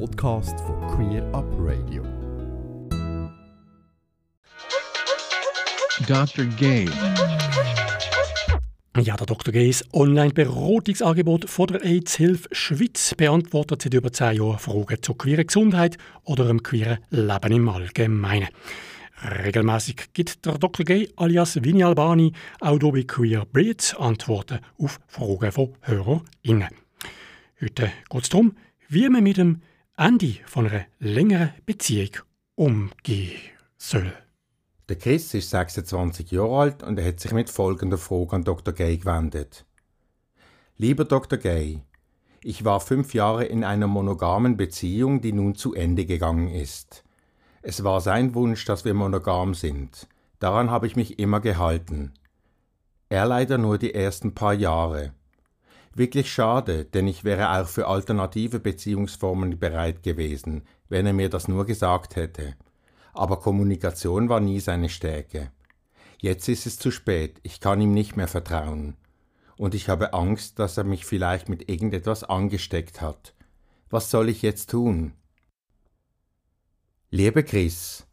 Podcast von Queer Up Radio. Dr. Gay. Ja, der Dr. Gays Online-Beratungsangebot von der AIDS-Hilfe Schweiz beantwortet seit über zehn Jahren Fragen zur queeren Gesundheit oder dem queeren Leben im Allgemeinen. Regelmäßig gibt der Dr. Gay alias Vini Albani auch hier bei Queer Breeds Antworten auf Fragen von HörerInnen. Heute geht es darum, wie man mit dem Ende von einer längeren Beziehung umgehen soll. Der Chris ist 26 Jahre alt und er hat sich mit folgender Frage an Dr. Gay gewendet. Lieber Dr. Gay, ich war fünf Jahre in einer monogamen Beziehung, die nun zu Ende gegangen ist. Es war sein Wunsch, dass wir monogam sind. Daran habe ich mich immer gehalten. Er leider nur die ersten paar Jahre. Wirklich schade, denn ich wäre auch für alternative Beziehungsformen bereit gewesen, wenn er mir das nur gesagt hätte aber Kommunikation war nie seine Stärke. Jetzt ist es zu spät, ich kann ihm nicht mehr vertrauen. Und ich habe Angst, dass er mich vielleicht mit irgendetwas angesteckt hat. Was soll ich jetzt tun? Liebe Chris,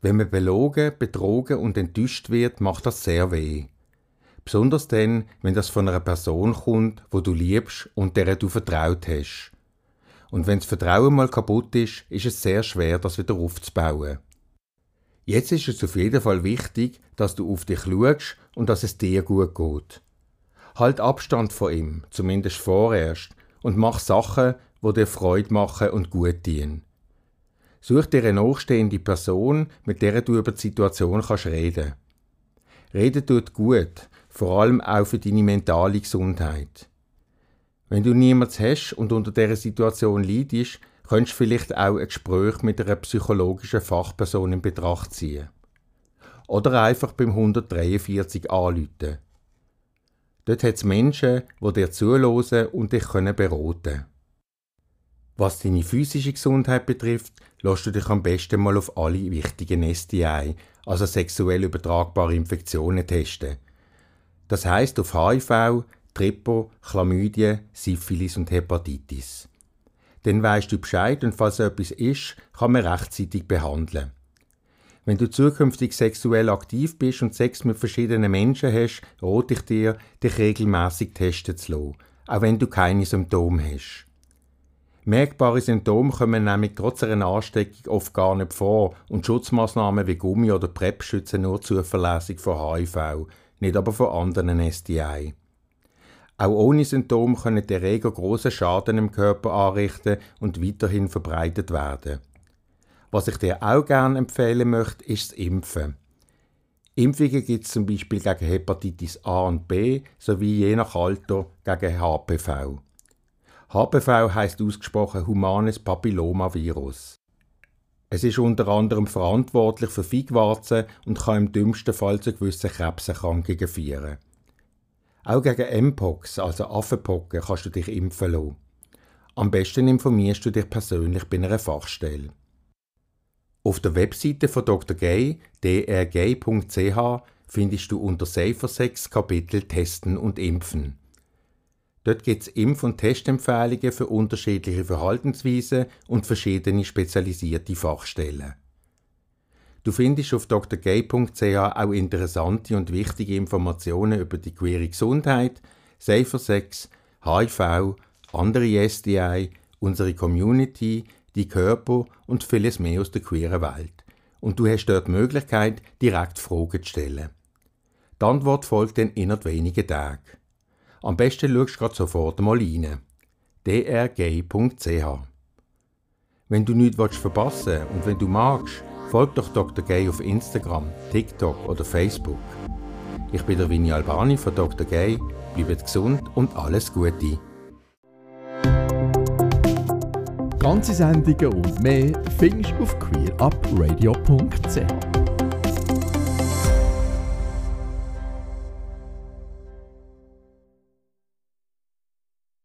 wenn man belogen, betrogen und enttäuscht wird, macht das sehr weh. Besonders dann, wenn das von einer Person kommt, wo du liebst und der du vertraut hast. Und wenn das Vertrauen mal kaputt ist, ist es sehr schwer, das wieder aufzubauen. Jetzt ist es auf jeden Fall wichtig, dass du auf dich schaust und dass es dir gut geht. Halt Abstand von ihm, zumindest vorerst, und mach Sachen, wo dir Freude machen und gut dienen. Such dir eine nachstehende Person, mit der du über die Situation kannst reden. Reden tut gut, vor allem auch für deine mentale Gesundheit. Wenn du niemals hast und unter dieser Situation leidest, könntest du vielleicht auch ein Gespräch mit einer psychologischen Fachperson in Betracht ziehen. Oder einfach beim 143 anrufen. Dort hat es Menschen, die dir zuhören und dich beraten können. Was deine physische Gesundheit betrifft, lässt du dich am besten mal auf alle wichtigen STI, also sexuell übertragbare Infektionen, testen. Das heißt auf HIV, Tripo, Chlamydien, Syphilis und Hepatitis. Dann weisst du Bescheid und falls etwas ist, kann man rechtzeitig behandeln. Wenn du zukünftig sexuell aktiv bist und Sex mit verschiedenen Menschen hast, rate ich dir, dich regelmäßig testen zu lassen, auch wenn du keine Symptome hast. Merkbare Symptome kommen nämlich trotz einer Ansteckung oft gar nicht vor und Schutzmaßnahmen wie Gummi oder PrEP schützen nur zuverlässig vor HIV, nicht aber vor anderen STI. Auch ohne Symptome können die Erreger großen Schaden im Körper anrichten und weiterhin verbreitet werden. Was ich dir auch gerne empfehlen möchte, ist das Impfen. Impfungen gibt es zum Beispiel gegen Hepatitis A und B sowie je nach Alter gegen HPV. HPV heißt ausgesprochen humanes Papillomavirus. Es ist unter anderem verantwortlich für Feigwarzen und kann im dümmsten Fall zu gewissen Krebserkrankungen führen. Auch gegen Mpox, also Affenpocken, kannst du dich impfen lassen. Am besten informierst du dich persönlich bei einer Fachstelle. Auf der Webseite von Dr. Gay, drgay.ch, findest du unter Safer Sex Kapitel Testen und Impfen. Dort gibt es Impf- und Testempfehlungen für unterschiedliche Verhaltensweisen und verschiedene spezialisierte Fachstellen. Du findest auf drgay.ch auch interessante und wichtige Informationen über die queere Gesundheit, Safer Sex, HIV, andere STI, unsere Community, die Körper und vieles mehr aus der queeren Welt. Und du hast dort die Möglichkeit, direkt Fragen zu stellen. Die Antwort folgt dann innerhalb weniger Tagen. Am besten schaust du gerade sofort mal rein. drgay.ch Wenn du nichts verpassen willst und wenn du magst, Folg doch Dr. Gay auf Instagram, TikTok oder Facebook. Ich bin der Vini Albani von Dr. Gay. Bleibt gesund und alles Gute. Ganze Sendungen und mehr findest du auf queerupradio.ch.